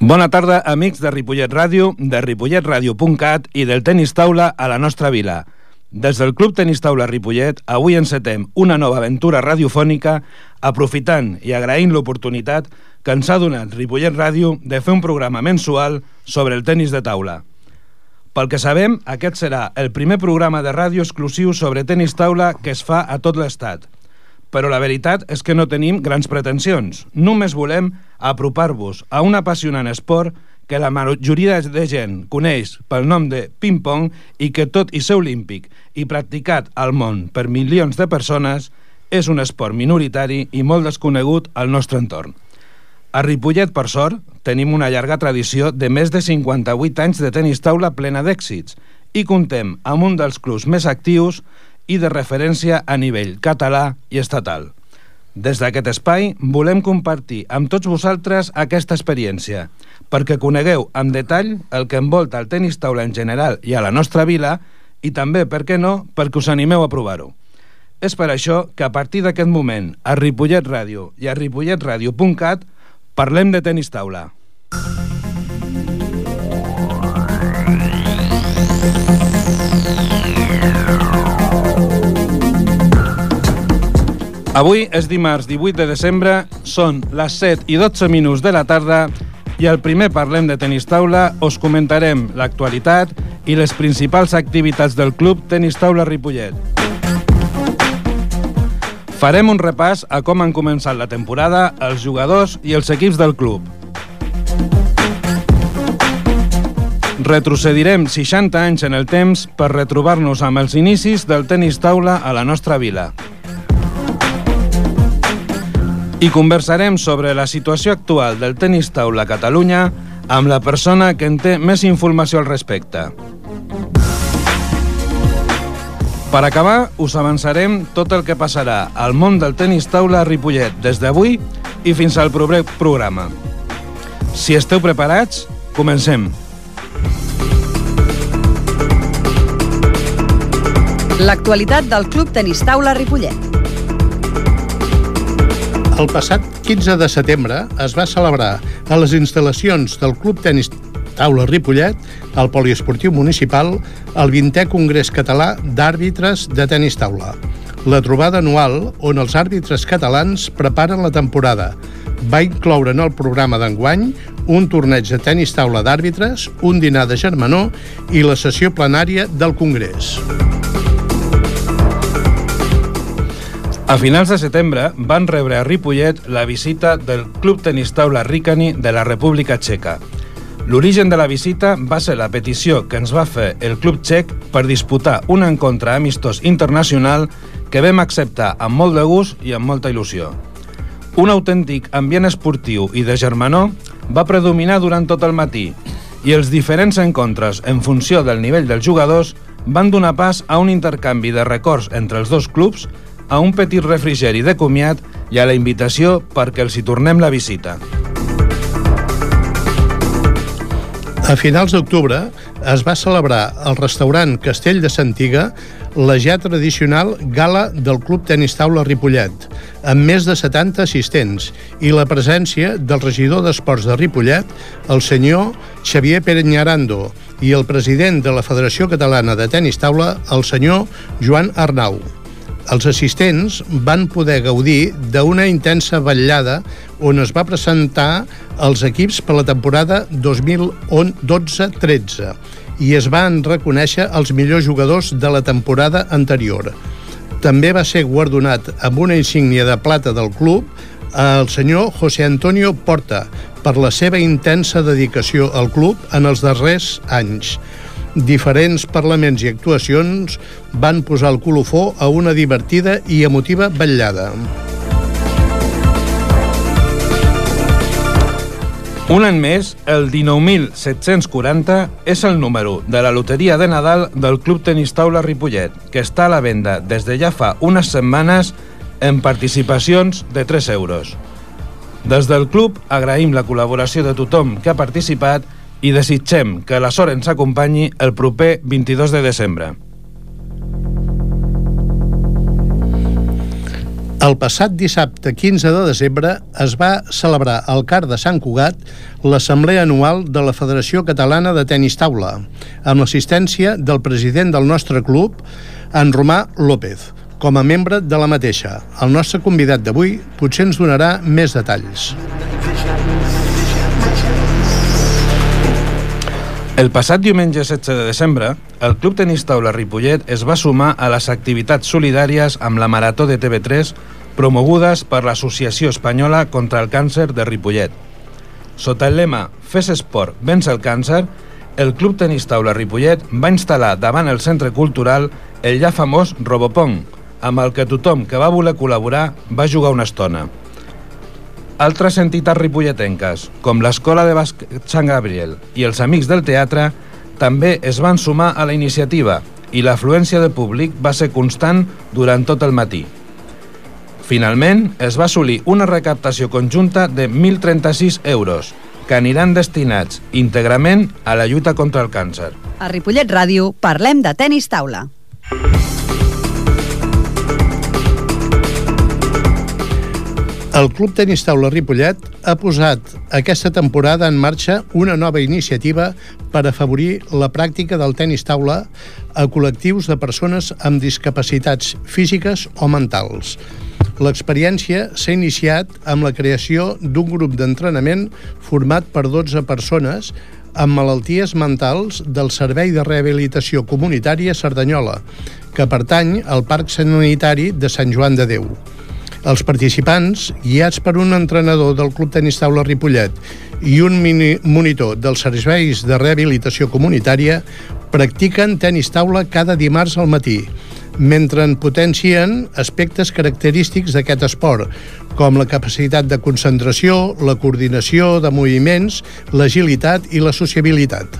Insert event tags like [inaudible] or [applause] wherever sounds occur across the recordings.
Bona tarda, amics de Ripollet Ràdio, de ripolletradio.cat i del tenis taula a la nostra vila. Des del Club Tenis Taula Ripollet, avui encetem una nova aventura radiofònica aprofitant i agraint l'oportunitat que ens ha donat Ripollet Ràdio de fer un programa mensual sobre el tenis de taula. Pel que sabem, aquest serà el primer programa de ràdio exclusiu sobre tenis taula que es fa a tot l'estat – però la veritat és que no tenim grans pretensions. Només volem apropar-vos a un apassionant esport que la majoria de gent coneix pel nom de ping-pong i que tot i ser olímpic i practicat al món per milions de persones és un esport minoritari i molt desconegut al nostre entorn. A Ripollet, per sort, tenim una llarga tradició de més de 58 anys de tenis taula plena d'èxits i contem amb un dels clubs més actius i de referència a nivell català i estatal. Des d'aquest espai volem compartir amb tots vosaltres aquesta experiència, perquè conegueu amb detall el que envolta el tenis taula en general i a la nostra vila i també, per què no, perquè us animeu a provar-ho. És per això que a partir d'aquest moment a Ripollet Ràdio i a ripolletradio.cat parlem de tenis taula. Avui és dimarts 18 de desembre, són les 7 i 12 minuts de la tarda i al primer Parlem de Tenis Taula us comentarem l'actualitat i les principals activitats del Club Tenis Taula Ripollet. Farem un repàs a com han començat la temporada els jugadors i els equips del club. Retrocedirem 60 anys en el temps per retrobar-nos amb els inicis del tenis taula a la nostra vila i conversarem sobre la situació actual del tenis taula a Catalunya amb la persona que en té més informació al respecte. Per acabar, us avançarem tot el que passarà al món del tenis taula a Ripollet des d'avui i fins al proper programa. Si esteu preparats, comencem. L'actualitat del Club Tenis Taula Ripollet. El passat 15 de setembre es va celebrar a les instal·lacions del Club Tenis Taula Ripollet, al Poliesportiu Municipal, el 20è Congrés Català d'Àrbitres de Tenis Taula. La trobada anual on els àrbitres catalans preparen la temporada. Va incloure en el programa d'enguany un torneig de tenis taula d'àrbitres, un dinar de germanor i la sessió plenària del Congrés. A finals de setembre van rebre a Ripollet la visita del Club Tenis Taula Ricani de la República Txeca. L'origen de la visita va ser la petició que ens va fer el club txec per disputar un encontre amistós internacional que vam acceptar amb molt de gust i amb molta il·lusió. Un autèntic ambient esportiu i de germanor va predominar durant tot el matí i els diferents encontres en funció del nivell dels jugadors van donar pas a un intercanvi de records entre els dos clubs a un petit refrigeri de comiat i a la invitació perquè els hi tornem la visita. A finals d'octubre es va celebrar al restaurant Castell de Santiga la ja tradicional gala del Club Tenis Taula Ripollet, amb més de 70 assistents i la presència del regidor d'Esports de Ripollet, el senyor Xavier Perenyarando, i el president de la Federació Catalana de Tenis Taula, el senyor Joan Arnau els assistents van poder gaudir d'una intensa vetllada on es va presentar els equips per la temporada 2012-13 i es van reconèixer els millors jugadors de la temporada anterior. També va ser guardonat amb una insígnia de plata del club el senyor José Antonio Porta per la seva intensa dedicació al club en els darrers anys diferents parlaments i actuacions van posar el colofó a una divertida i emotiva vetllada. Un any més, el 19.740 és el número de la loteria de Nadal del Club Tenis Taula Ripollet, que està a la venda des de ja fa unes setmanes en participacions de 3 euros. Des del club agraïm la col·laboració de tothom que ha participat i desitgem que la sort ens acompanyi el proper 22 de desembre. El passat dissabte 15 de desembre es va celebrar al CAR de Sant Cugat l'Assemblea Anual de la Federació Catalana de Tenis Taula, amb l'assistència del president del nostre club, en Romà López, com a membre de la mateixa. El nostre convidat d'avui potser ens donarà més detalls. El passat diumenge 16 de desembre, el Club Tenis Taula Ripollet es va sumar a les activitats solidàries amb la Marató de TV3 promogudes per l'Associació Espanyola contra el Càncer de Ripollet. Sota el lema Fes esport, vens el càncer, el Club Tenis Taula Ripollet va instal·lar davant el centre cultural el ja famós Robopong, amb el que tothom que va voler col·laborar va jugar una estona. Altres entitats ripolletenques, com l'Escola de Bàsquet Sant Gabriel i els Amics del Teatre, també es van sumar a la iniciativa i l'afluència de públic va ser constant durant tot el matí. Finalment, es va assolir una recaptació conjunta de 1.036 euros, que aniran destinats íntegrament a la lluita contra el càncer. A Ripollet Ràdio parlem de tennis taula. El Club Tenis Taula Ripollet ha posat aquesta temporada en marxa una nova iniciativa per afavorir la pràctica del tenis taula a col·lectius de persones amb discapacitats físiques o mentals. L'experiència s'ha iniciat amb la creació d'un grup d'entrenament format per 12 persones amb malalties mentals del Servei de Rehabilitació Comunitària Cerdanyola, que pertany al Parc Sanitari de Sant Joan de Déu. Els participants, guiats per un entrenador del Club Tenis Taula Ripollet i un mini monitor dels serveis de rehabilitació comunitària, practiquen tenis taula cada dimarts al matí, mentre en potencien aspectes característics d'aquest esport, com la capacitat de concentració, la coordinació de moviments, l'agilitat i la sociabilitat.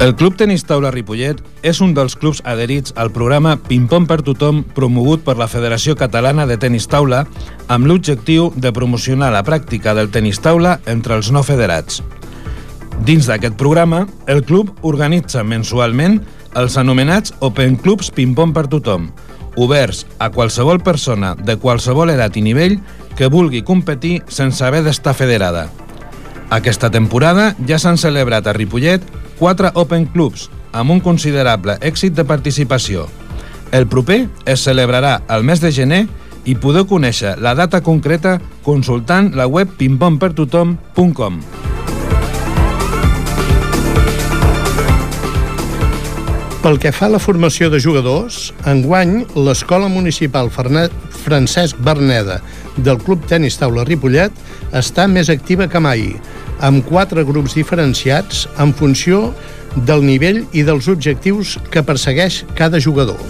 El Club Tenis Taula Ripollet és un dels clubs adherits al programa Ping-Pong per tothom promogut per la Federació Catalana de Tenis Taula amb l'objectiu de promocionar la pràctica del tenis taula entre els no federats. Dins d'aquest programa, el club organitza mensualment els anomenats Open Clubs Ping-Pong per tothom, oberts a qualsevol persona de qualsevol edat i nivell que vulgui competir sense haver d'estar federada. Aquesta temporada ja s'han celebrat a Ripollet quatre Open Clubs, amb un considerable èxit de participació. El proper es celebrarà al mes de gener i podeu conèixer la data concreta consultant la web pimpompertothom.com. Pel que fa a la formació de jugadors, enguany l'Escola Municipal Francesc Berneda del Club Tenis Taula Ripollet està més activa que mai, amb quatre grups diferenciats en funció del nivell i dels objectius que persegueix cada jugador.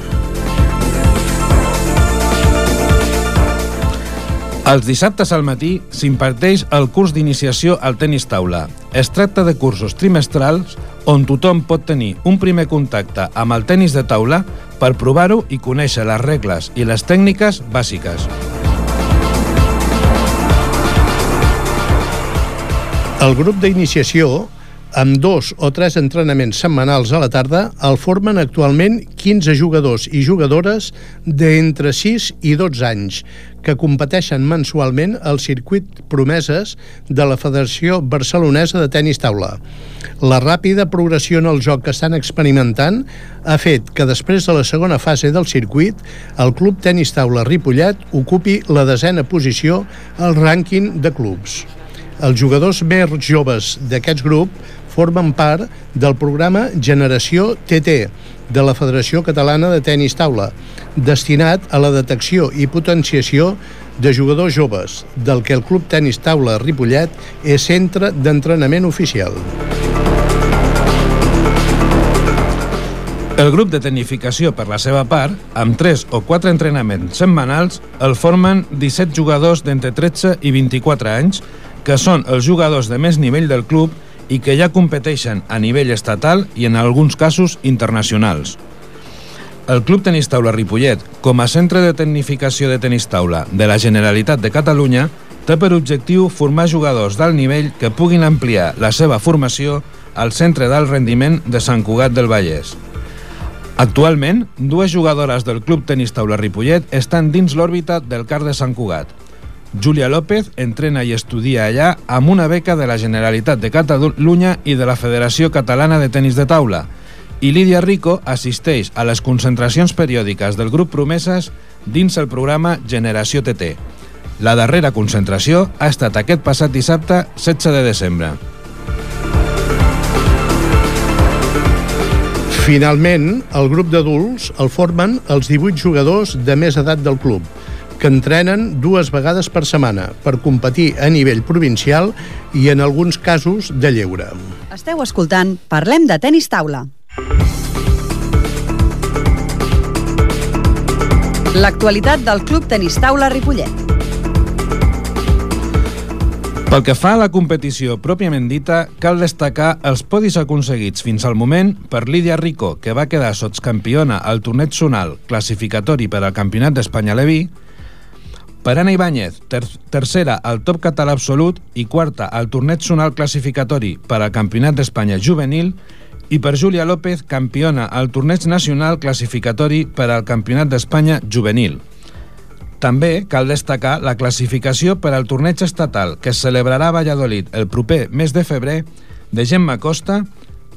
Els dissabtes al matí s'imparteix el curs d'iniciació al tenis taula. Es tracta de cursos trimestrals on tothom pot tenir un primer contacte amb el tenis de taula per provar-ho i conèixer les regles i les tècniques bàsiques. El grup d'iniciació, amb dos o tres entrenaments setmanals a la tarda, el formen actualment 15 jugadors i jugadores d'entre 6 i 12 anys, que competeixen mensualment al circuit promeses de la Federació Barcelonesa de Tenis Taula. La ràpida progressió en el joc que estan experimentant ha fet que després de la segona fase del circuit, el Club Tenis Taula Ripollet ocupi la desena posició al rànquing de clubs. Els jugadors més joves d'aquest grup formen part del programa Generació TT de la Federació Catalana de Tenis Taula, destinat a la detecció i potenciació de jugadors joves, del que el Club Tenis Taula Ripollet és centre d'entrenament oficial. El grup de tecnificació, per la seva part, amb 3 o 4 entrenaments setmanals, el formen 17 jugadors d'entre 13 i 24 anys que són els jugadors de més nivell del club i que ja competeixen a nivell estatal i en alguns casos internacionals. El Club Tenis Taula Ripollet, com a centre de tecnificació de tenis taula de la Generalitat de Catalunya, té per objectiu formar jugadors d'alt nivell que puguin ampliar la seva formació al Centre d'Alt Rendiment de Sant Cugat del Vallès. Actualment, dues jugadores del Club Tenis Taula Ripollet estan dins l'òrbita del CAR de Sant Cugat. Júlia López entrena i estudia allà amb una beca de la Generalitat de Catalunya i de la Federació Catalana de Tenis de Taula, i Lídia Rico assisteix a les concentracions periòdiques del grup Promeses dins el programa Generació TT. La darrera concentració ha estat aquest passat dissabte 16 de desembre. Finalment, el grup d'adults el formen els 18 jugadors de més edat del club, que entrenen dues vegades per setmana per competir a nivell provincial i en alguns casos de lleure. Esteu escoltant Parlem de tenis taula. L'actualitat del Club Tenis Taula Ripollet. Pel que fa a la competició pròpiament dita, cal destacar els podis aconseguits fins al moment per Lídia Rico, que va quedar sotscampiona al torneig zonal classificatori per al Campionat d'Espanya Leví, per Anna Ibáñez, ter tercera al top català absolut i quarta al torneig zonal classificatori per al Campionat d'Espanya juvenil i per Júlia López, campiona al torneig nacional classificatori per al Campionat d'Espanya juvenil. També cal destacar la classificació per al torneig estatal que es celebrarà a Valladolid el proper mes de febrer de Gemma Costa,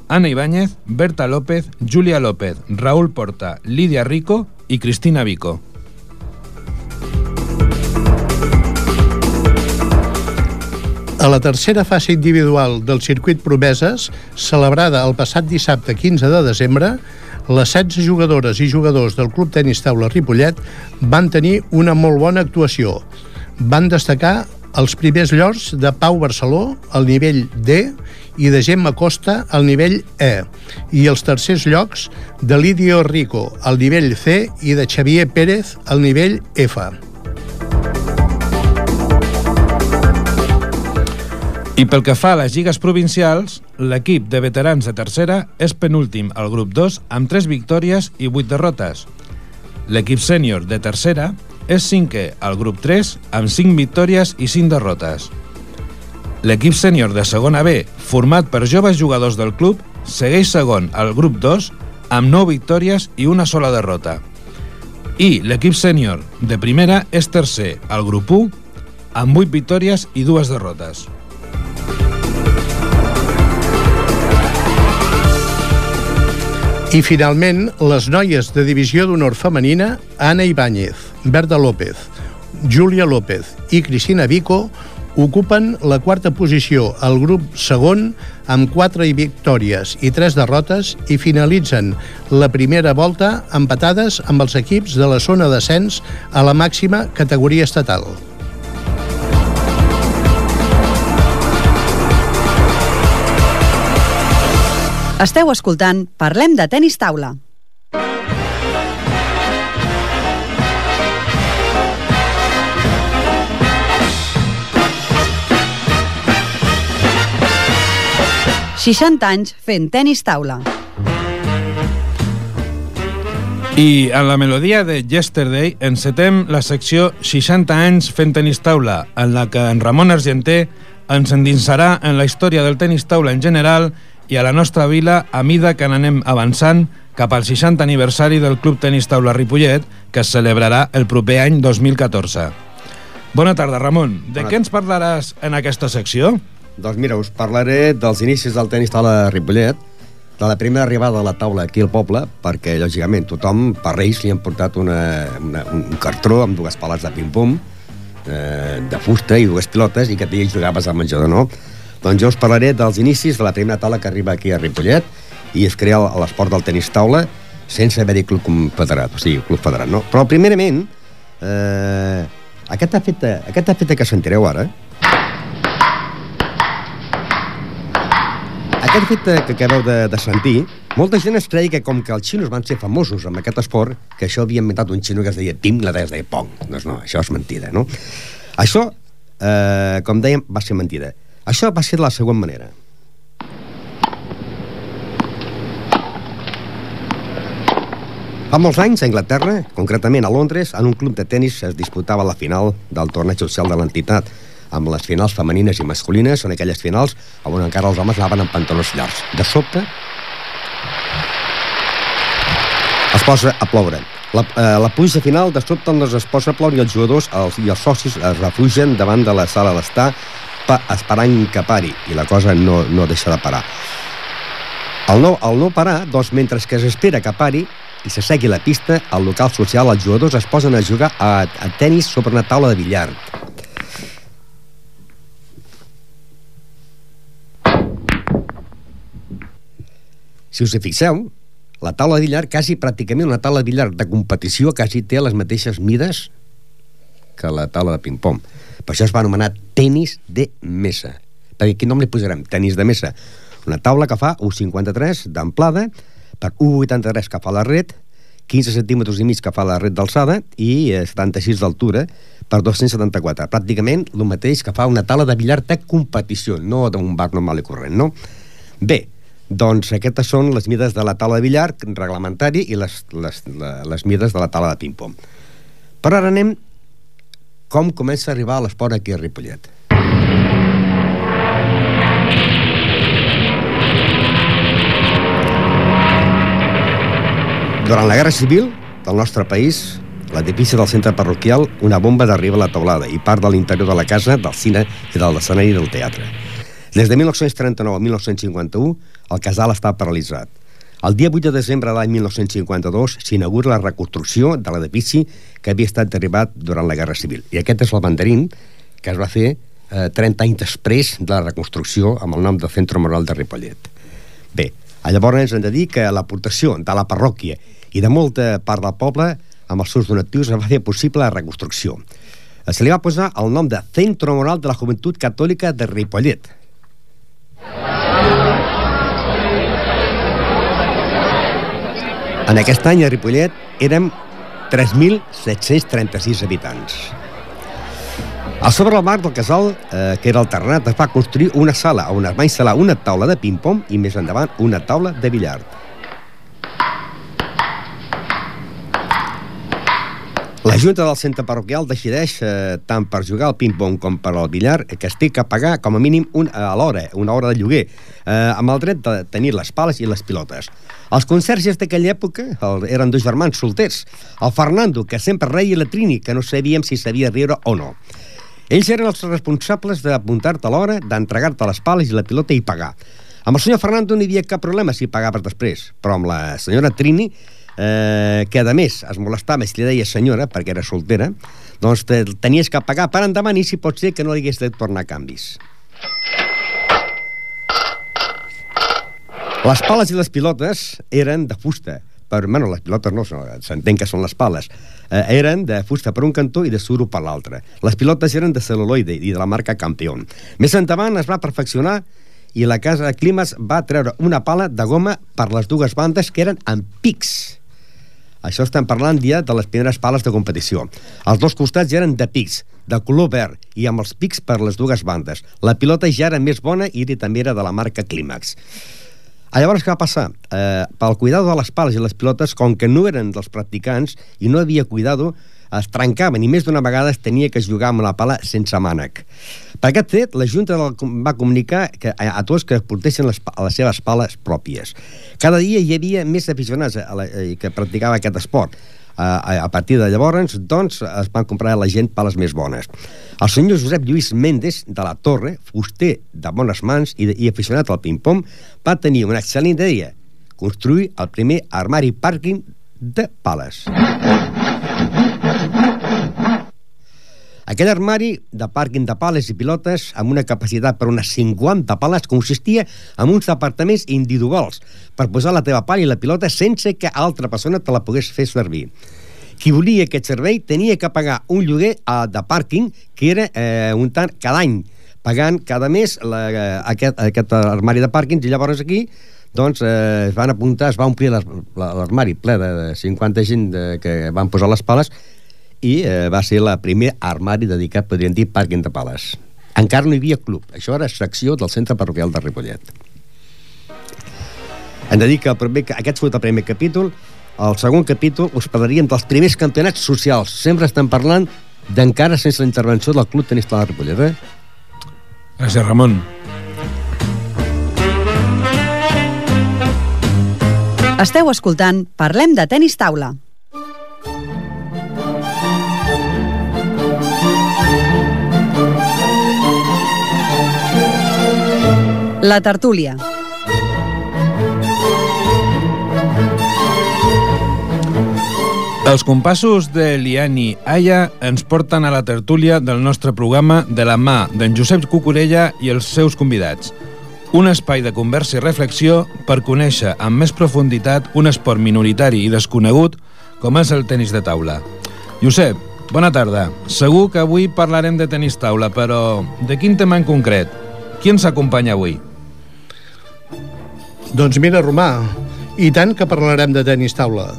Ana Ibáñez, Berta López, Júlia López, Raúl Porta, Lídia Rico i Cristina Vico. A la tercera fase individual del circuit Promeses, celebrada el passat dissabte 15 de desembre, les 16 jugadores i jugadors del Club Tenis Taula Ripollet van tenir una molt bona actuació. Van destacar els primers llocs de Pau Barceló al nivell D i de Gemma Costa al nivell E i els tercers llocs de Lidio Rico al nivell C i de Xavier Pérez al nivell F. I pel que fa a les lligues provincials, l'equip de veterans de tercera és penúltim al grup 2 amb 3 victòries i 8 derrotes. L'equip sènior de tercera és cinquè al grup 3 amb 5 victòries i 5 derrotes. L'equip sènior de segona B, format per joves jugadors del club, segueix segon al grup 2 amb 9 victòries i una sola derrota. I l'equip sènior de primera és tercer al grup 1 amb 8 victòries i dues derrotes. I finalment, les noies de divisió d'honor femenina, Ana Ibáñez, Berta López, Júlia López i Cristina Vico ocupen la quarta posició al grup segon amb 4 victòries i 3 derrotes i finalitzen la primera volta empatades amb els equips de la zona d'ascens a la màxima categoria estatal. Esteu escoltant Parlem de tenis taula. ...60 anys fent tenis taula. I en la melodia de Yesterday encetem la secció 60 anys fent tenis taula, en la que en Ramon Argenter ens endinsarà en la història del tenis taula en general i a la nostra vila a mida que n'anem avançant cap al 60 aniversari del Club Tenis Taula Ripollet, que es celebrarà el proper any 2014. Bona tarda, Ramon. De Bona... què ens parlaràs en aquesta secció? Doncs mira, us parlaré dels inicis del tenis taula Ripollet, de la primera arribada a la taula aquí al poble, perquè, lògicament, tothom, per Reis, li han portat una, una, un cartró amb dues pales de pim-pum, eh, de fusta i dues pilotes, i que t'hi jugaves al menjador, no? Doncs jo us parlaré dels inicis de la primera taula que arriba aquí a Ripollet i es crea l'esport del tenis taula sense haver-hi club federat, o sigui, club federat, no? Però primerament, eh, aquest efecte, aquest efecte que sentireu ara, aquest efecte que acabeu de, de sentir, molta gent es creia que com que els xinos van ser famosos amb aquest esport, que això havia inventat un xino que es deia Ping, la deia es deia Pong. Doncs no, això és mentida, no? Això, eh, com dèiem, va ser mentida. Això va ser de la següent manera. Fa molts anys, a Anglaterra, concretament a Londres, en un club de tennis es disputava la final del torneig social de l'entitat, amb les finals femenines i masculines, són aquelles finals on encara els homes anaven amb pantalons llargs. De sobte, posa a ploure. La, eh, la pluja final de sobte doncs es posa a ploure i els jugadors els, i els socis es refugen davant de la sala d'estar pa, esperant que pari i la cosa no, no deixa de parar. Al no, al no parar, doncs, mentre que s'espera que pari i se segui la pista, al local social els jugadors es posen a jugar a, a tennis sobre una taula de billar. Si us hi fixeu, la taula de billar, quasi pràcticament una taula de billar de competició, quasi té les mateixes mides que la taula de ping-pong. Per això es va anomenar tenis de mesa. Perquè quin nom li posarem? Tenis de mesa. Una taula que fa 1,53 d'amplada, per 1,83 que fa la red, 15 centímetres i mig que fa la red d'alçada i 76 d'altura per 274. Pràcticament el mateix que fa una taula de billar de competició, no d'un bar normal i corrent, no? Bé, doncs aquestes són les mides de la taula de billar reglamentari i les, les, les, les mides de la taula de ping-pong. Però ara anem com comença a arribar l'esport aquí a Ripollet. Durant la Guerra Civil del nostre país, l'edifici del centre parroquial, una bomba d'arriba a la taulada i part de l'interior de la casa, del cine i de l'escenari del teatre. Des de 1939 a 1951, el casal està paralitzat. El dia 8 de desembre de l'any 1952 s'inaugura la reconstrucció de l'edifici que havia estat derribat durant la Guerra Civil. I aquest és el mandarín que es va fer eh, 30 anys després de la reconstrucció amb el nom de Centre Moral de Ripollet. Bé, llavors hem de dir que l'aportació de la parròquia i de molta part del poble amb els seus donatius es va fer possible la reconstrucció. Se li va posar el nom de Centro Moral de la Joventut Catòlica de Ripollet. En aquest any a Ripollet érem 3.736 habitants. A sobre el marc del casal, eh, que era alternat, es va construir una sala on es va instal·lar una taula de ping-pong i més endavant una taula de billard. La Junta del Centre Parroquial decideix, eh, tant per jugar al ping-pong com per al billar, que es té que pagar com a mínim un, a l'hora, una hora de lloguer, eh, amb el dret de tenir les pales i les pilotes. Els conserges d'aquella època el, eren dos germans solters. El Fernando, que sempre reia, i la Trini, que no sabíem si sabia riure o no. Ells eren els responsables d'apuntar-te l'hora, d'entregar-te les pales i la pilota i pagar. Amb el senyor Fernando no hi havia cap problema si pagaves després, però amb la senyora Trini eh, que a més es molestava si li deia senyora, perquè era soltera, doncs te, tenies que pagar per endavant i si pot ser que no li hagués de tornar canvis. Les pales i les pilotes eren de fusta, per, bueno, les pilotes no, s'entén que són les pales, eh, eren de fusta per un cantó i de suro per l'altre. Les pilotes eren de celuloide i de la marca Campeón. Més endavant es va perfeccionar i la casa de Climes va treure una pala de goma per les dues bandes que eren amb pics. Això estem parlant ja de les primeres pales de competició. Els dos costats ja eren de pics, de color verd, i amb els pics per les dues bandes. La pilota ja era més bona i també era de la marca Clímax. Llavors, què va passar? Eh, pel cuidado de les pales i les pilotes, com que no eren dels practicants i no havia cuidado, es trencaven i més d'una vegada es tenia que jugar amb la pala sense mànec. Per aquest fet, la Junta va comunicar que, a, a tots que portessin les, les seves pales pròpies. Cada dia hi havia més aficionats a la, a, que practicava aquest esport. A, a partir de llavors, doncs, es van comprar a la gent pales més bones. El senyor Josep Lluís Méndez de la Torre, fuster de bones mans i, de, i aficionat al ping-pong, va tenir una excel·lent idea, construir el primer armari pàrquing de pales. Aquell armari de pàrquing de pales i pilotes amb una capacitat per unes 50 pales consistia en uns departaments individuals per posar la teva pala i la pilota sense que altra persona te la pogués fer servir. Qui volia aquest servei tenia que pagar un lloguer uh, de pàrquing que era eh, un tant cada any, pagant cada mes la, uh, aquest, aquest armari de pàrquings i llavors aquí doncs eh, es van apuntar, es va omplir l'armari ple de 50 gent de, que van posar les pales i eh, va ser la primer armari dedicat, podríem dir, pàrquing de pales. Encara no hi havia club. Això era secció del centre parroquial de Ripollet. Hem de dir que el primer, aquest fos el primer capítol. El segon capítol us parlaríem dels primers campionats socials. Sempre estem parlant d'encara sense la intervenció del Club Tenista de Ripollet. Eh? Gràcies, Ramon. Esteu escoltant Parlem de tennis taula. La tertúlia. Els compassos de Liani Aya ens porten a la tertúlia del nostre programa de la mà d'en Josep Cucurella i els seus convidats. Un espai de conversa i reflexió per conèixer amb més profunditat un esport minoritari i desconegut com és el tenis de taula. Josep, bona tarda. Segur que avui parlarem de tenis taula, però de quin tema en concret? Qui ens acompanya avui? Doncs mira, Romà, i tant que parlarem de tenis taula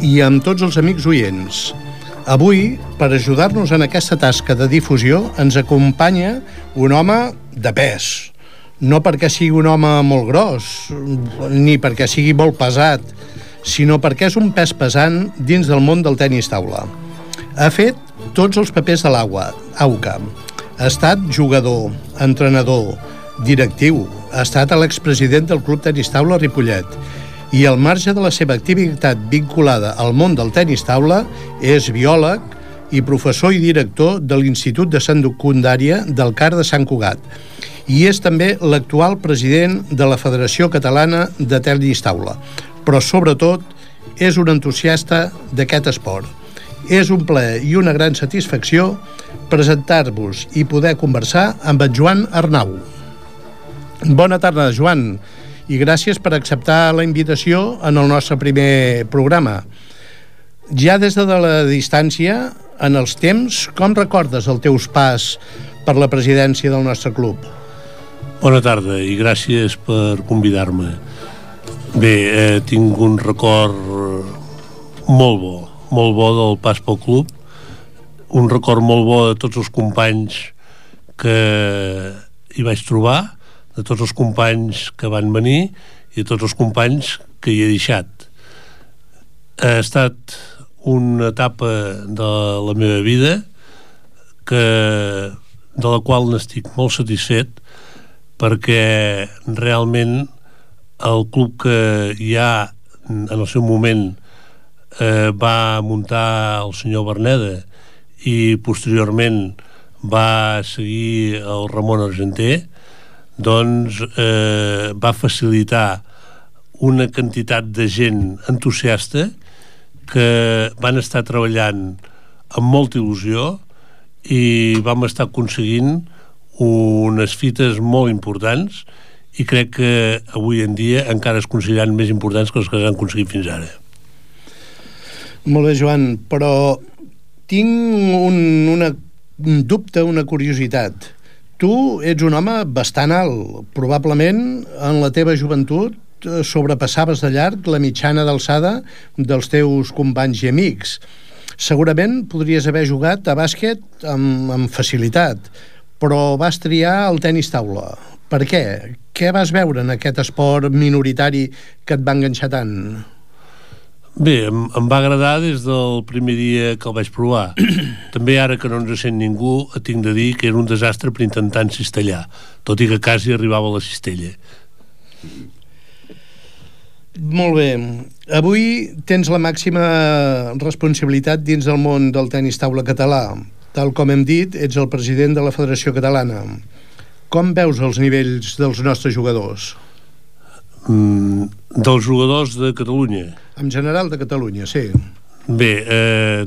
i amb tots els amics oients. Avui, per ajudar-nos en aquesta tasca de difusió, ens acompanya un home de pes. No perquè sigui un home molt gros, ni perquè sigui molt pesat, sinó perquè és un pes pesant dins del món del tennis taula. Ha fet tots els papers de l'agua, AUCA. Ha estat jugador, entrenador, directiu, ha estat l'expresident del Club Tenis Taula Ripollet i al marge de la seva activitat vinculada al món del tenis taula, és biòleg i professor i director de l'Institut de Secundària del CAR de Sant Cugat i és també l'actual president de la Federació Catalana de Tenis Taula, però sobretot és un entusiasta d'aquest esport. És un plaer i una gran satisfacció presentar-vos i poder conversar amb en Joan Arnau. Bona tarda, Joan i gràcies per acceptar la invitació en el nostre primer programa. Ja des de la distància, en els temps, com recordes el teus pas per la presidència del nostre club? Bona tarda i gràcies per convidar-me. Bé, eh, tinc un record molt bo, molt bo del pas pel club, un record molt bo de tots els companys que hi vaig trobar, de tots els companys que van venir i de tots els companys que hi he deixat. Ha estat una etapa de la meva vida que, de la qual n'estic molt satisfet perquè realment el club que ha en el seu moment eh, va muntar el senyor Berneda i posteriorment va seguir el Ramon Argenter doncs eh, va facilitar una quantitat de gent entusiasta que van estar treballant amb molta il·lusió i vam estar aconseguint unes fites molt importants i crec que avui en dia encara es consideren més importants que les que s'han aconseguit fins ara. Molt bé, Joan, però tinc un, una, un dubte, una curiositat. Tu ets un home bastant alt. Probablement en la teva joventut eh, sobrepassaves de llarg la mitjana d'alçada dels teus companys i amics. Segurament podries haver jugat a bàsquet amb, amb facilitat, però vas triar el tennis taula. Per què? Què vas veure en aquest esport minoritari que et va enganxar tant? Bé, em, em va agradar des del primer dia que el vaig provar. [clears throat] També ara que no ens sent ningú, tinc de dir que era un desastre per intentar encistellar, tot i que quasi arribava a la cistella. Molt bé. Avui tens la màxima responsabilitat dins del món del tenis taula català. Tal com hem dit, ets el president de la Federació Catalana. Com veus els nivells dels nostres jugadors? Mm, dels jugadors de Catalunya. En general de Catalunya, sí. Bé, eh,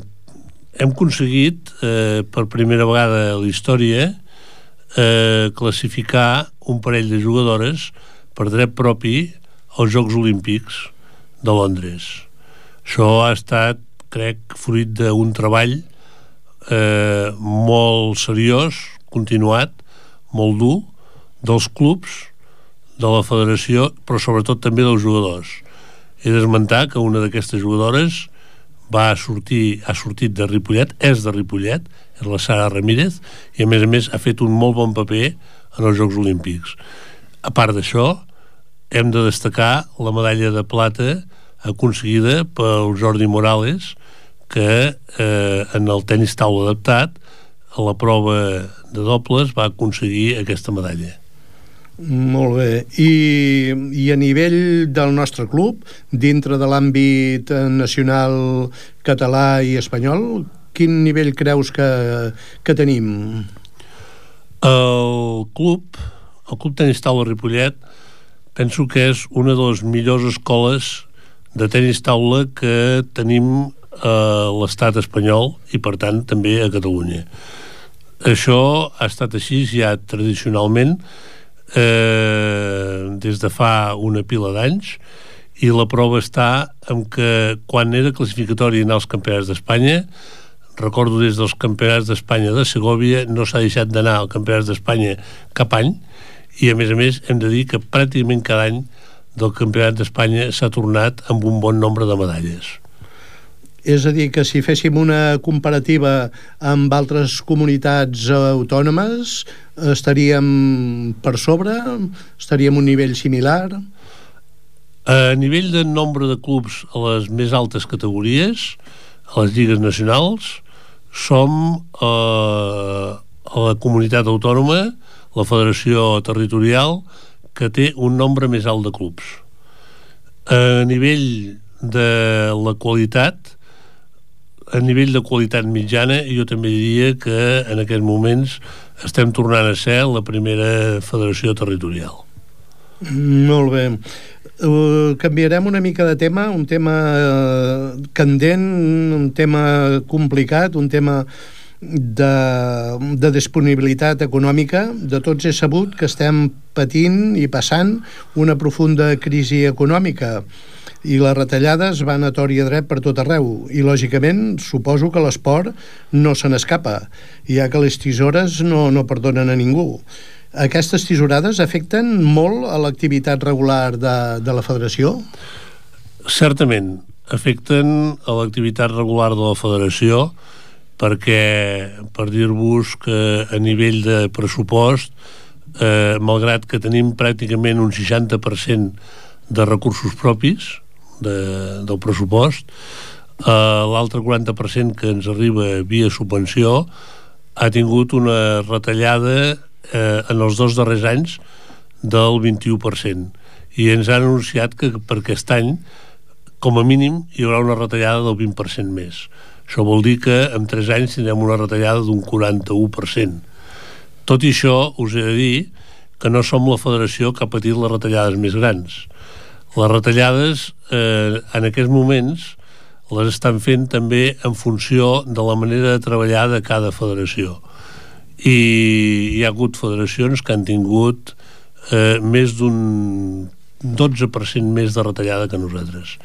hem aconseguit eh, per primera vegada a la història eh, classificar un parell de jugadores per dret propi als Jocs Olímpics de Londres. Això ha estat, crec, fruit d'un treball eh, molt seriós, continuat, molt dur, dels clubs de la federació, però sobretot també dels jugadors. He d'esmentar que una d'aquestes jugadores va sortir, ha sortit de Ripollet, és de Ripollet, és la Sara Ramírez, i a més a més ha fet un molt bon paper en els Jocs Olímpics. A part d'això, hem de destacar la medalla de plata aconseguida pel Jordi Morales, que eh, en el tenis taula adaptat, a la prova de dobles, va aconseguir aquesta medalla. Molt bé. I, I a nivell del nostre club, dintre de l'àmbit nacional català i espanyol, quin nivell creus que, que tenim? El club, el Club Tenis Taula Ripollet, penso que és una de les millors escoles de tenis taula que tenim a l'estat espanyol i per tant també a Catalunya. Això ha estat així ja tradicionalment eh, des de fa una pila d'anys i la prova està en que quan era classificatori en els campionats d'Espanya recordo des dels campionats d'Espanya de Segovia no s'ha deixat d'anar al campionats d'Espanya cap any i a més a més hem de dir que pràcticament cada any del Campionat d'Espanya s'ha tornat amb un bon nombre de medalles. És a dir, que si féssim una comparativa amb altres comunitats autònomes, estaríem per sobre? Estaríem un nivell similar? A nivell de nombre de clubs a les més altes categories, a les lligues nacionals, som eh, a la comunitat autònoma, la federació territorial, que té un nombre més alt de clubs. A nivell de la qualitat, a nivell de qualitat mitjana, jo també diria que en aquests moments estem tornant a ser la primera federació territorial. Molt bé. Uh, canviarem una mica de tema, un tema uh, candent, un tema complicat, un tema de, de disponibilitat econòmica. De tots he sabut que estem patint i passant una profunda crisi econòmica i les retallades van a tor i a dret per tot arreu. I lògicament suposo que l'esport no se n'escapa ja que les tisores no, no perdonen a ningú. Aquestes tisorades afecten molt a l'activitat regular de, de la federació? Certament, afecten a l'activitat regular de la federació perquè, per dir-vos que a nivell de pressupost, eh, malgrat que tenim pràcticament un 60% de recursos propis de, del pressupost, eh, l'altre 40% que ens arriba via subvenció ha tingut una retallada eh, en els dos darrers anys del 21% i ens han anunciat que per aquest any com a mínim hi haurà una retallada del 20% més això vol dir que en 3 anys tindrem una retallada d'un 41%. Tot i això, us he de dir que no som la federació que ha patit les retallades més grans. Les retallades, eh, en aquests moments, les estan fent també en funció de la manera de treballar de cada federació. I hi ha hagut federacions que han tingut eh, més d'un 12% més de retallada que nosaltres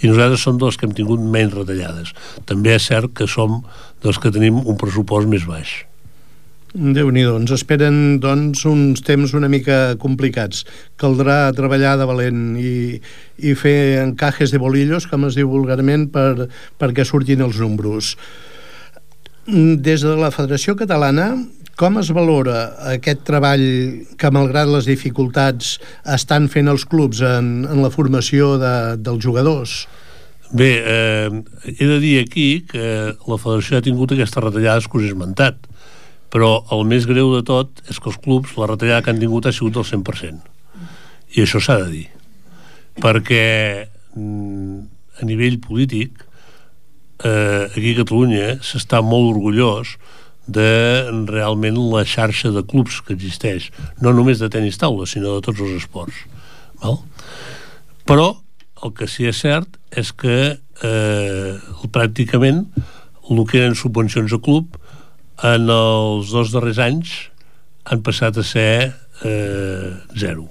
i nosaltres som dels que hem tingut menys retallades. També és cert que som dels que tenim un pressupost més baix. Déu nhi ens esperen doncs, uns temps una mica complicats. Caldrà treballar de valent i, i fer encajes de bolillos, com es diu vulgarment, per, perquè surtin els números. Des de la Federació Catalana, com es valora aquest treball que, malgrat les dificultats, estan fent els clubs en, en la formació de, dels jugadors? Bé, eh, he de dir aquí que la federació ha tingut aquestes retallades que us he esmentat, però el més greu de tot és que els clubs, la retallada que han tingut ha sigut del 100%. I això s'ha de dir. Perquè mm, a nivell polític, eh, aquí a Catalunya s'està molt orgullós de realment la xarxa de clubs que existeix, no només de tenis taula, sinó de tots els esports. Val? Però el que sí és cert és que eh, pràcticament el que eren subvencions a club en els dos darrers anys han passat a ser eh, zero.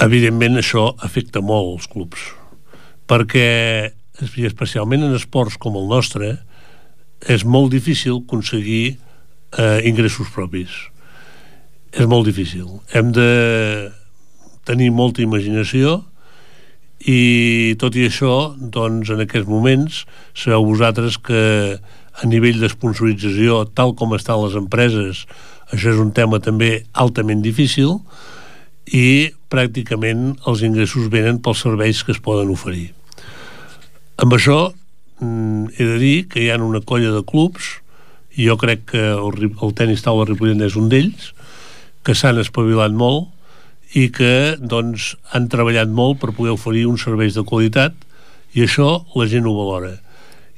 Evidentment això afecta molt els clubs perquè especialment en esports com el nostre és molt difícil aconseguir eh, ingressos propis. És molt difícil. Hem de tenir molta imaginació i tot i això, doncs en aquests moments sabeu vosaltres que a nivell d'esponsorització, tal com estan les empreses, això és un tema també altament difícil i pràcticament els ingressos venen pels serveis que es poden oferir. Amb això mm, he de dir que hi ha una colla de clubs i jo crec que el, el tenis taula Ripollet és un d'ells que s'han espavilat molt i que doncs, han treballat molt per poder oferir uns serveis de qualitat i això la gent ho valora.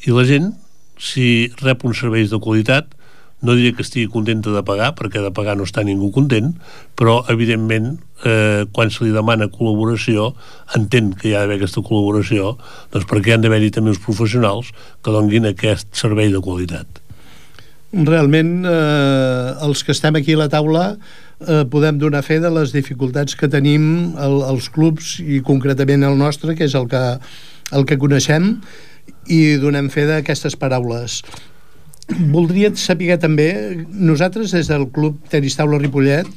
I la gent, si rep uns serveis de qualitat, no diria que estigui contenta de pagar, perquè de pagar no està ningú content, però, evidentment, eh, quan se li demana col·laboració, entén que hi ha d'haver aquesta col·laboració, doncs perquè han d'haver-hi també uns professionals que donguin aquest servei de qualitat. Realment, eh, els que estem aquí a la taula eh, podem donar fe de les dificultats que tenim el, els clubs i concretament el nostre, que és el que, el que coneixem, i donem fe d'aquestes paraules. Voldria saber també, nosaltres des del Club Tenis Taula Ripollet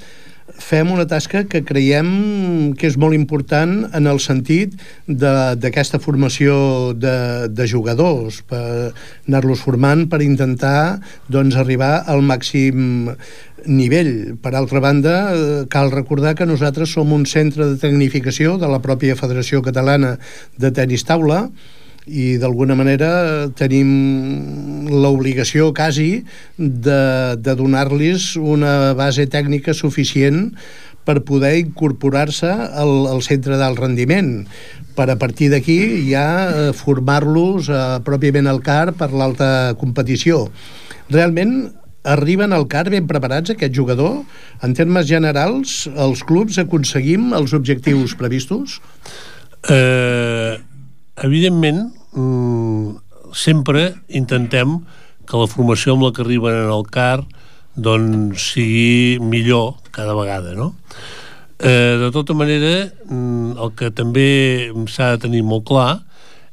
fem una tasca que creiem que és molt important en el sentit d'aquesta formació de, de jugadors, per anar-los formant per intentar doncs, arribar al màxim nivell. Per altra banda, cal recordar que nosaltres som un centre de tecnificació de la pròpia Federació Catalana de Tenis Taula, i d'alguna manera tenim l'obligació quasi de, de donar-los una base tècnica suficient per poder incorporar-se al, al centre d'alt rendiment per a partir d'aquí ja eh, formar-los eh, pròpiament al CAR per l'alta competició. Realment arriben al CAR ben preparats aquest jugador? En termes generals, els clubs aconseguim els objectius previstos? Eh, evidentment, mm, sempre intentem que la formació amb la que arriben en el CAR doncs sigui millor cada vegada, no? Eh, de tota manera, mm, el que també s'ha de tenir molt clar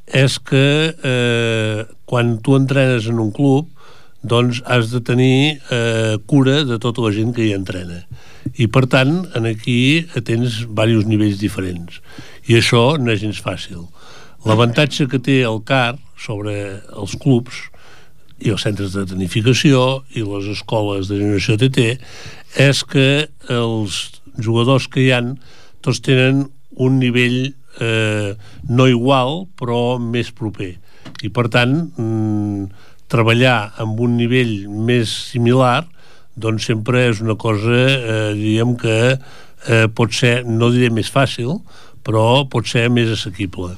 és que eh, quan tu entrenes en un club doncs has de tenir eh, cura de tota la gent que hi entrena. I per tant en aquí tens diversos nivells diferents. I això no és gens fàcil L'avantatge que té el CAR sobre els clubs i els centres de tecnificació i les escoles de generació TT és que els jugadors que hi han tots tenen un nivell eh, no igual però més proper. I per tant mm, treballar amb un nivell més similar doncs sempre és una cosa eh, diríem que eh, pot ser, no diré més fàcil però pot ser més assequible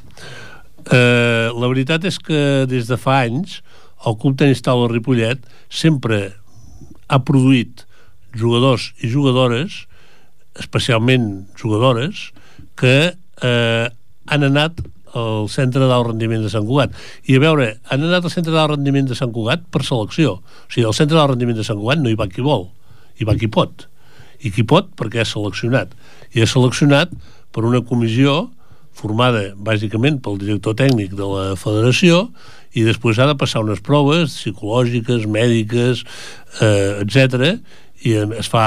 Eh, la veritat és que des de fa anys el Club Tenis Taula Ripollet sempre ha produït jugadors i jugadores, especialment jugadores, que eh, han anat al centre d'alt rendiment de Sant Cugat. I a veure, han anat al centre d'alt rendiment de Sant Cugat per selecció. O sigui, al centre d'alt rendiment de Sant Cugat no hi va qui vol, hi va qui pot. I qui pot perquè és seleccionat. I és seleccionat per una comissió formada bàsicament pel director tècnic de la federació i després ha de passar unes proves psicològiques, mèdiques, eh, etc i es fa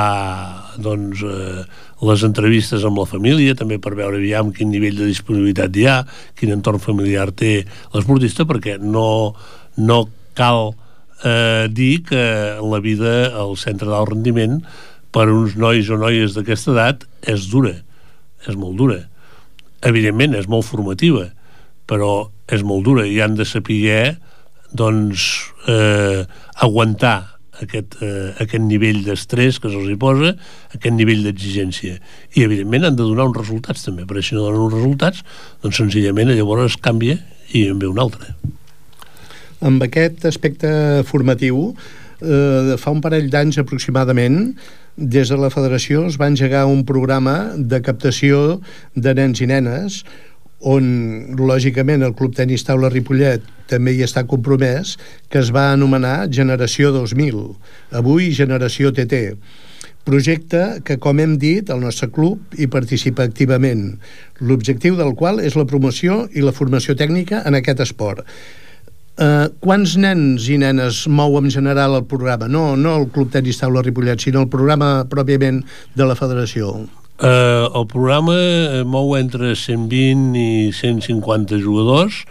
doncs, eh, les entrevistes amb la família també per veure aviam quin nivell de disponibilitat hi ha, quin entorn familiar té l'esportista perquè no, no cal eh, dir que la vida al centre d'alt rendiment per uns nois o noies d'aquesta edat és dura, és molt dura evidentment és molt formativa però és molt dura i han de saber doncs eh, aguantar aquest, eh, aquest nivell d'estrès que se'ls hi posa, aquest nivell d'exigència. I, evidentment, han de donar uns resultats també, però si no donen uns resultats, doncs senzillament llavors es canvia i en ve un altre. Amb aquest aspecte formatiu, eh, fa un parell d'anys aproximadament, des de la federació es va engegar un programa de captació de nens i nenes on, lògicament, el Club Tenis Taula Ripollet també hi està compromès, que es va anomenar Generació 2000, avui Generació TT. Projecte que, com hem dit, el nostre club hi participa activament, l'objectiu del qual és la promoció i la formació tècnica en aquest esport. Uh, quants nens i nenes mou en general el programa? No, no el Club Tenis Taula Ripollet, sinó el programa pròpiament de la federació. Uh, el programa mou entre 120 i 150 jugadors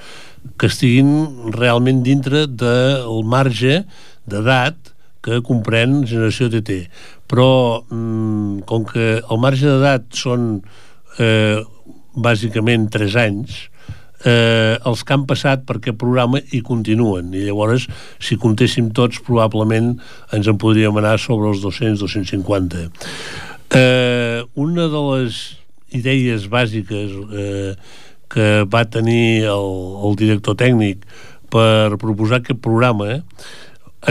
que estiguin realment dintre del marge d'edat que comprèn Generació TT. Però, mm, com que el marge d'edat són eh, bàsicament 3 anys, eh, els que han passat per aquest programa hi continuen. I llavors si comptéssim tots probablement ens en podríem anar sobre els 200-250 Eh, una de les idees bàsiques eh, que va tenir el, el director tècnic per proposar aquest programa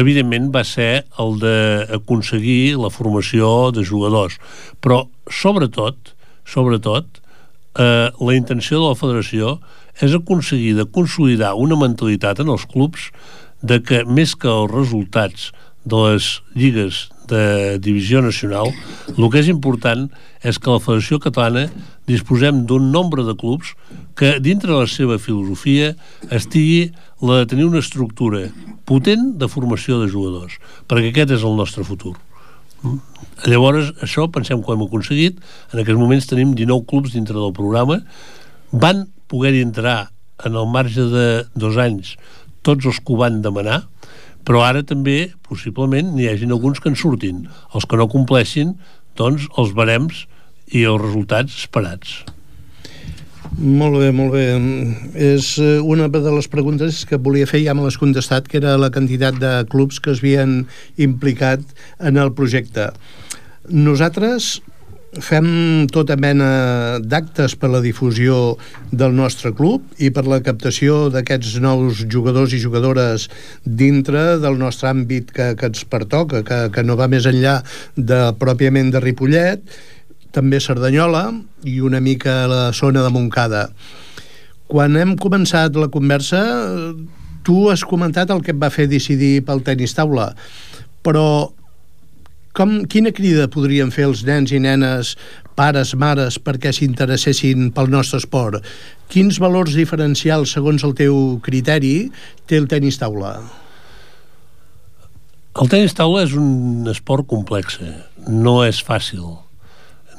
evidentment va ser el d'aconseguir la formació de jugadors. Però sobretot sobretot eh, la intenció de la federació és aconseguir de consolidar una mentalitat en els clubs de que més que els resultats de les lligues de divisió nacional, el que és important és que la Federació Catalana disposem d'un nombre de clubs que dintre de la seva filosofia estigui la de tenir una estructura potent de formació de jugadors, perquè aquest és el nostre futur. Mm? Llavors, això pensem que ho hem aconseguit. En aquests moments tenim 19 clubs dintre del programa. Van poder entrar en el marge de dos anys tots els que ho van demanar, però ara també, possiblement, n'hi hagin alguns que en surtin. Els que no compleixin, doncs, els barems i els resultats esperats. Molt bé, molt bé. És eh, una de les preguntes que volia fer, ja me l'has contestat, que era la quantitat de clubs que es havien implicat en el projecte. Nosaltres fem tota mena d'actes per la difusió del nostre club i per la captació d'aquests nous jugadors i jugadores dintre del nostre àmbit que, que ens pertoca, que, que no va més enllà de pròpiament de Ripollet, també Cerdanyola i una mica la zona de Montcada. Quan hem començat la conversa, tu has comentat el que et va fer decidir pel tenis taula, però com, quina crida podrien fer els nens i nenes, pares, mares, perquè s'interessessin pel nostre esport? Quins valors diferencials, segons el teu criteri, té el tenis taula? El tenis taula és un esport complex, no és fàcil.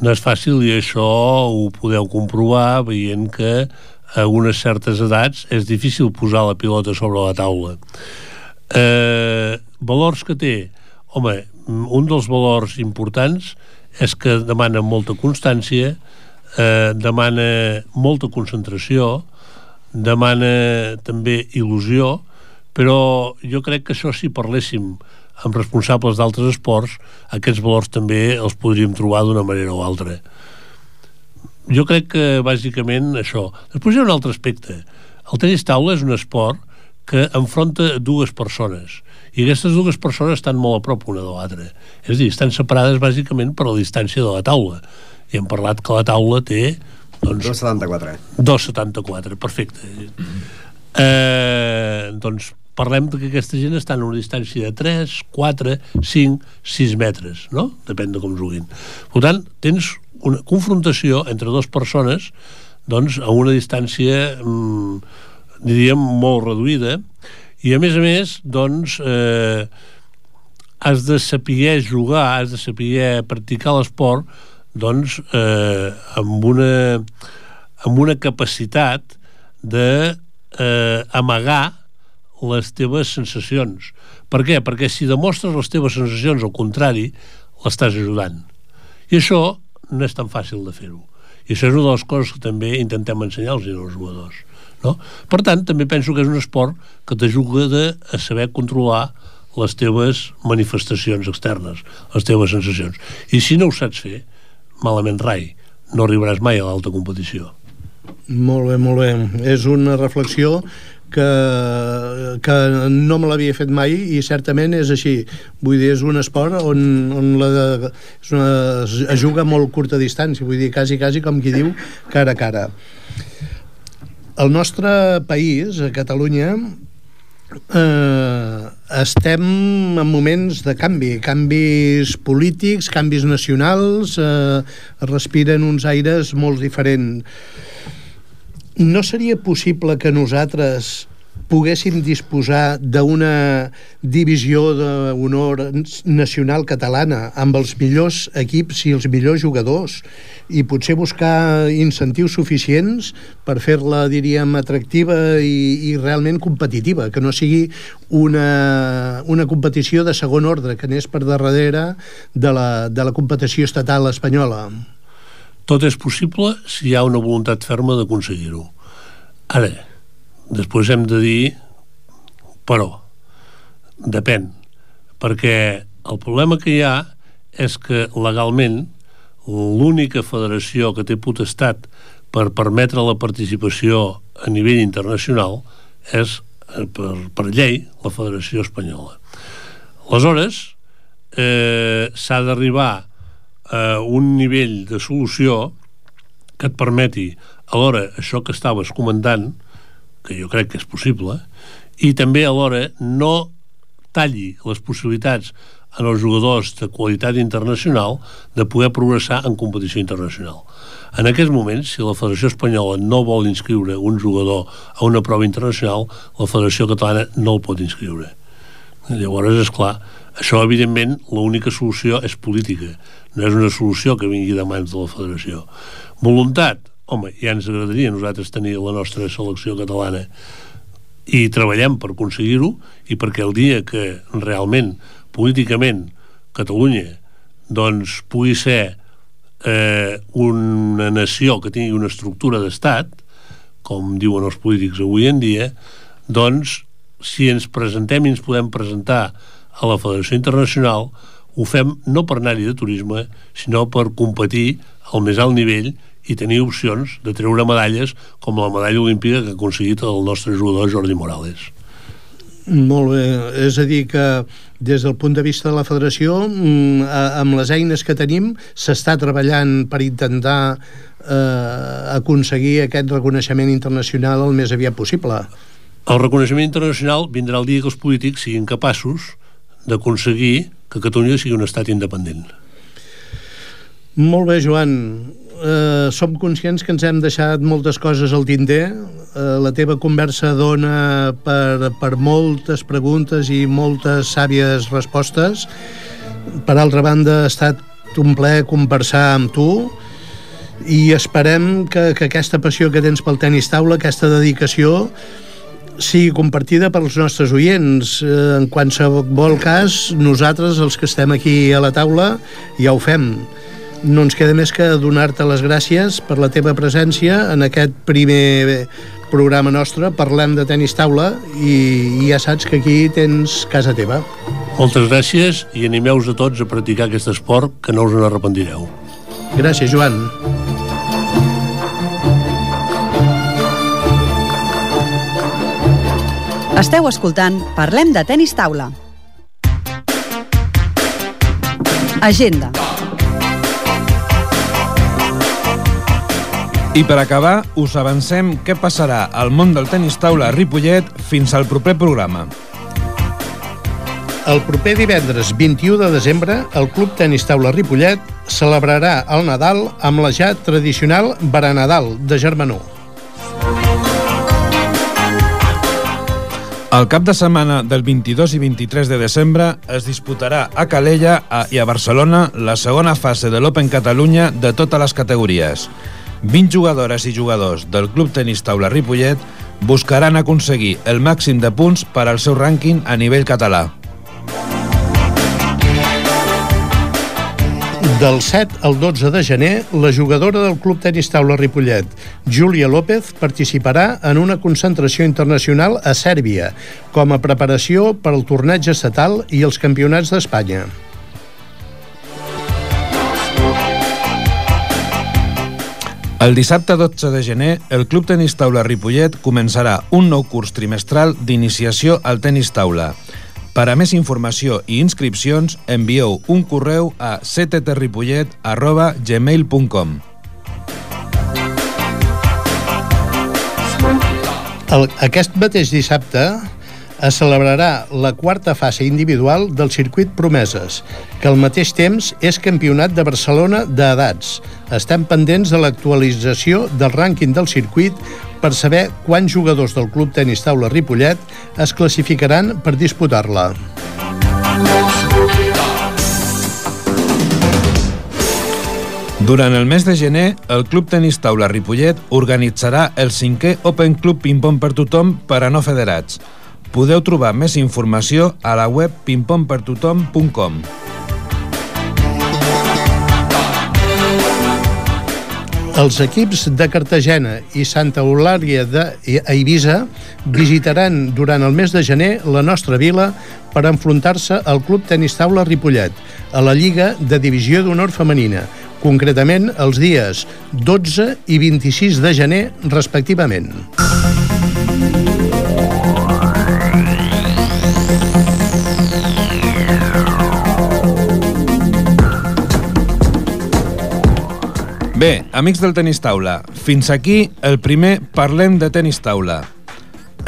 No és fàcil i això ho podeu comprovar veient que a unes certes edats és difícil posar la pilota sobre la taula. Eh, valors que té? Home, un dels valors importants és que demana molta constància, eh, demana molta concentració, demana també il·lusió, però jo crec que això si parléssim amb responsables d'altres esports, aquests valors també els podríem trobar d'una manera o altra. Jo crec que bàsicament això. Després hi ha un altre aspecte. El tenis taula és un esport que enfronta dues persones i aquestes dues persones estan molt a prop una de l'altra. És a dir, estan separades bàsicament per la distància de la taula. I hem parlat que la taula té... Doncs, 2,74. 2,74, perfecte. Eh, doncs parlem que aquesta gent està en una distància de 3, 4, 5, 6 metres, no? Depèn de com juguin. Per tant, tens una confrontació entre dues persones doncs, a una distància mm, diríem molt reduïda i a més a més doncs eh, has de saber jugar has de saber practicar l'esport doncs eh, amb una amb una capacitat de eh, amagar les teves sensacions. Per què? Perquè si demostres les teves sensacions al contrari, l'estàs ajudant. I això no és tan fàcil de fer-ho. I això és una de les coses que també intentem ensenyar als jugadors. No? Per tant, també penso que és un esport que t'ajuda a saber controlar les teves manifestacions externes, les teves sensacions. I si no ho saps fer, malament rai, no arribaràs mai a l'alta competició. Molt bé, molt bé. És una reflexió que, que no me l'havia fet mai i certament és així. Vull dir, és un esport on, on la és una, es juga molt curta distància, vull dir, quasi, quasi com qui diu, cara a cara. El nostre país, a Catalunya, eh, estem en moments de canvi, canvis polítics, canvis nacionals, eh, respiren uns aires molt diferents. No seria possible que nosaltres poguéssim disposar d'una divisió d'honor nacional catalana amb els millors equips i els millors jugadors i potser buscar incentius suficients per fer-la, diríem, atractiva i, i realment competitiva, que no sigui una, una competició de segon ordre, que anés per darrere de la, de la competició estatal espanyola. Tot és possible si hi ha una voluntat ferma d'aconseguir-ho. Ara, Després hem de dir, però, depèn, perquè el problema que hi ha és que legalment l'única federació que té potestat per permetre la participació a nivell internacional és eh, per, per llei la Federació Espanyola. Aleshores, eh, s'ha d'arribar a un nivell de solució que et permeti alhora això que estaves comentant, que jo crec que és possible, i també alhora no talli les possibilitats en els jugadors de qualitat internacional de poder progressar en competició internacional. En aquests moments, si la Federació Espanyola no vol inscriure un jugador a una prova internacional, la Federació Catalana no el pot inscriure. Llavors, és clar, això, evidentment, l'única solució és política, no és una solució que vingui de mans de la Federació. Voluntat, home, ja ens agradaria nosaltres tenir la nostra selecció catalana. I treballem per aconseguir-ho i perquè el dia que realment políticament Catalunya doncs pugui ser eh, una nació que tingui una estructura d'estat com diuen els polítics avui en dia doncs si ens presentem i ens podem presentar a la Federació Internacional ho fem no per anar-hi de turisme sinó per competir al més alt nivell i tenir opcions de treure medalles com la medalla olímpica que ha aconseguit el nostre jugador Jordi Morales. Molt bé, és a dir que des del punt de vista de la federació mm, amb les eines que tenim s'està treballant per intentar eh, aconseguir aquest reconeixement internacional el més aviat possible. El reconeixement internacional vindrà el dia que els polítics siguin capaços d'aconseguir que Catalunya sigui un estat independent. Molt bé, Joan eh, som conscients que ens hem deixat moltes coses al tinter. Eh, la teva conversa dona per, per moltes preguntes i moltes sàvies respostes. Per altra banda, ha estat un plaer conversar amb tu i esperem que, que aquesta passió que tens pel tenis taula, aquesta dedicació, sigui compartida pels nostres oients. Eh, en qualsevol cas, nosaltres, els que estem aquí a la taula, ja ho fem no ens queda més que donar-te les gràcies per la teva presència en aquest primer programa nostre. Parlem de tenis taula i, i ja saps que aquí tens casa teva. Moltes gràcies i animeu-vos a tots a practicar aquest esport que no us n'arrepentireu. Gràcies, Joan. Esteu escoltant Parlem de tenis taula. Agenda. I per acabar, us avancem què passarà al món del tenis taula a Ripollet fins al proper programa. El proper divendres 21 de desembre, el Club Tenis Taula Ripollet celebrarà el Nadal amb la ja tradicional Baranadal de Germanó. El cap de setmana del 22 i 23 de desembre es disputarà a Calella i a Barcelona la segona fase de l'Open Catalunya de totes les categories. 20 jugadores i jugadors del Club Tenis Taula Ripollet buscaran aconseguir el màxim de punts per al seu rànquing a nivell català. Del 7 al 12 de gener, la jugadora del Club Tenis Taula Ripollet, Júlia López, participarà en una concentració internacional a Sèrbia com a preparació per al torneig estatal i els campionats d'Espanya. El dissabte 12 de gener, el Club Tenis Taula Ripollet començarà un nou curs trimestral d'iniciació al tenis taula. Per a més informació i inscripcions, envieu un correu a cttripollet.gmail.com Aquest mateix dissabte es celebrarà la quarta fase individual del circuit Promeses, que al mateix temps és campionat de Barcelona d'edats. Estem pendents de l'actualització del rànquing del circuit per saber quants jugadors del Club Tenis Taula Ripollet es classificaran per disputar-la. Durant el mes de gener, el Club Tenis Taula Ripollet organitzarà el cinquè Open Club Ping-Pong per tothom per a no federats, Podeu trobar més informació a la web pingpongpertothom.com. Els equips de Cartagena i Santa Eulària de visitaran durant el mes de gener la nostra vila per enfrontar-se al Club Tenis Taula Ripollet a la Lliga de Divisió d'Honor Femenina, concretament els dies 12 i 26 de gener, respectivament. Bé, amics del tenis taula, fins aquí el primer Parlem de tenis taula.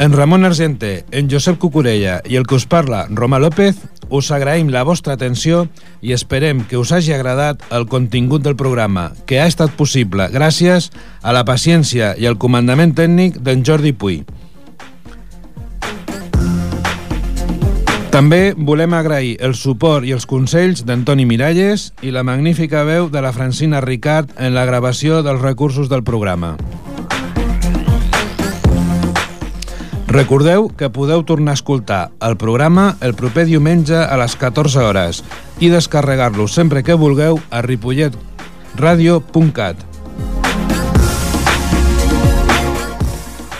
En Ramon Argenté, en Josep Cucurella i el que us parla, Roma López, us agraïm la vostra atenció i esperem que us hagi agradat el contingut del programa, que ha estat possible gràcies a la paciència i al comandament tècnic d'en Jordi Puy. També volem agrair el suport i els consells d'Antoni Miralles i la magnífica veu de la Francina Ricard en la gravació dels recursos del programa. Recordeu que podeu tornar a escoltar el programa el proper diumenge a les 14 hores i descarregar-lo sempre que vulgueu a ripolletradio.cat.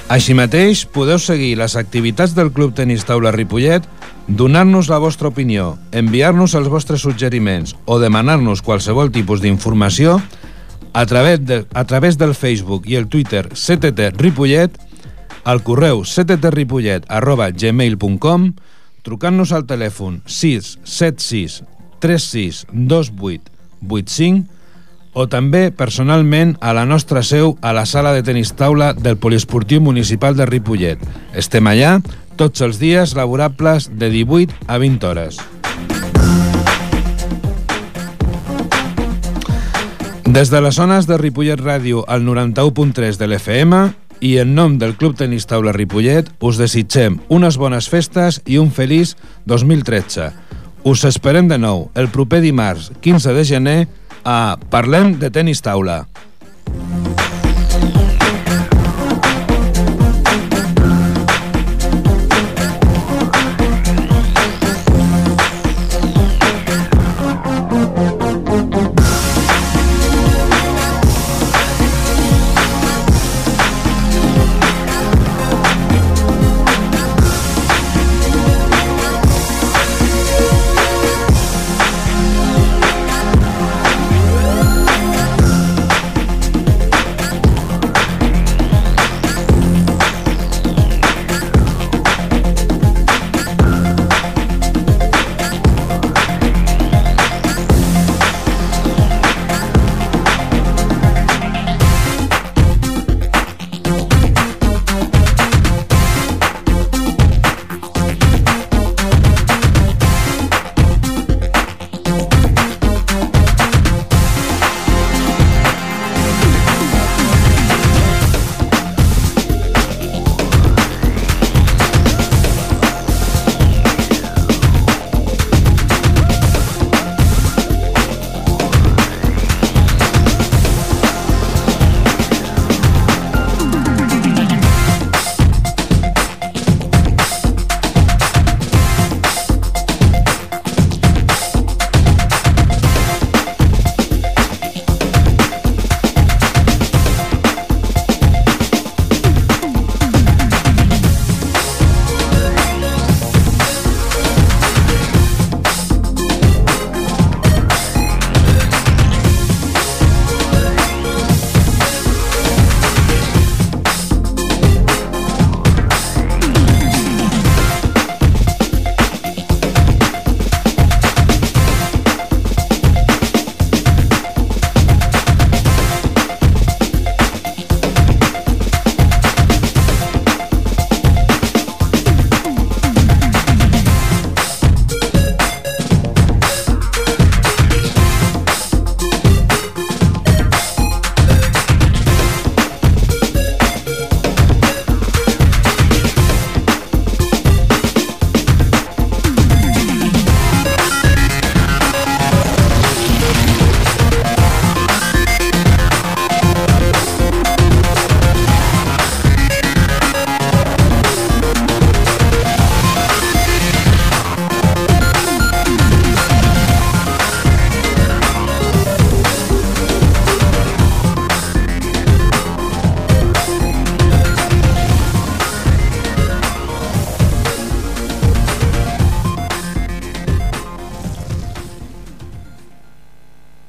Així mateix, podeu seguir les activitats del Club Tenis Taula Ripollet, donar-nos la vostra opinió, enviar-nos els vostres suggeriments o demanar-nos qualsevol tipus d'informació a, través de, a través del Facebook i el Twitter CTT Ripollet, al correu cttripollet arroba gmail.com, trucant-nos al telèfon 676 36 28 85 o també personalment a la nostra seu a la sala de tenis taula del Poliesportiu Municipal de Ripollet. Estem allà tots els dies laborables de 18 a 20 hores. Des de les zones de Ripollet Ràdio al 91.3 de l'FM i en nom del Club Tenis Taula Ripollet us desitgem unes bones festes i un feliç 2013. Us esperem de nou el proper dimarts 15 de gener a Parlem de tenis taula.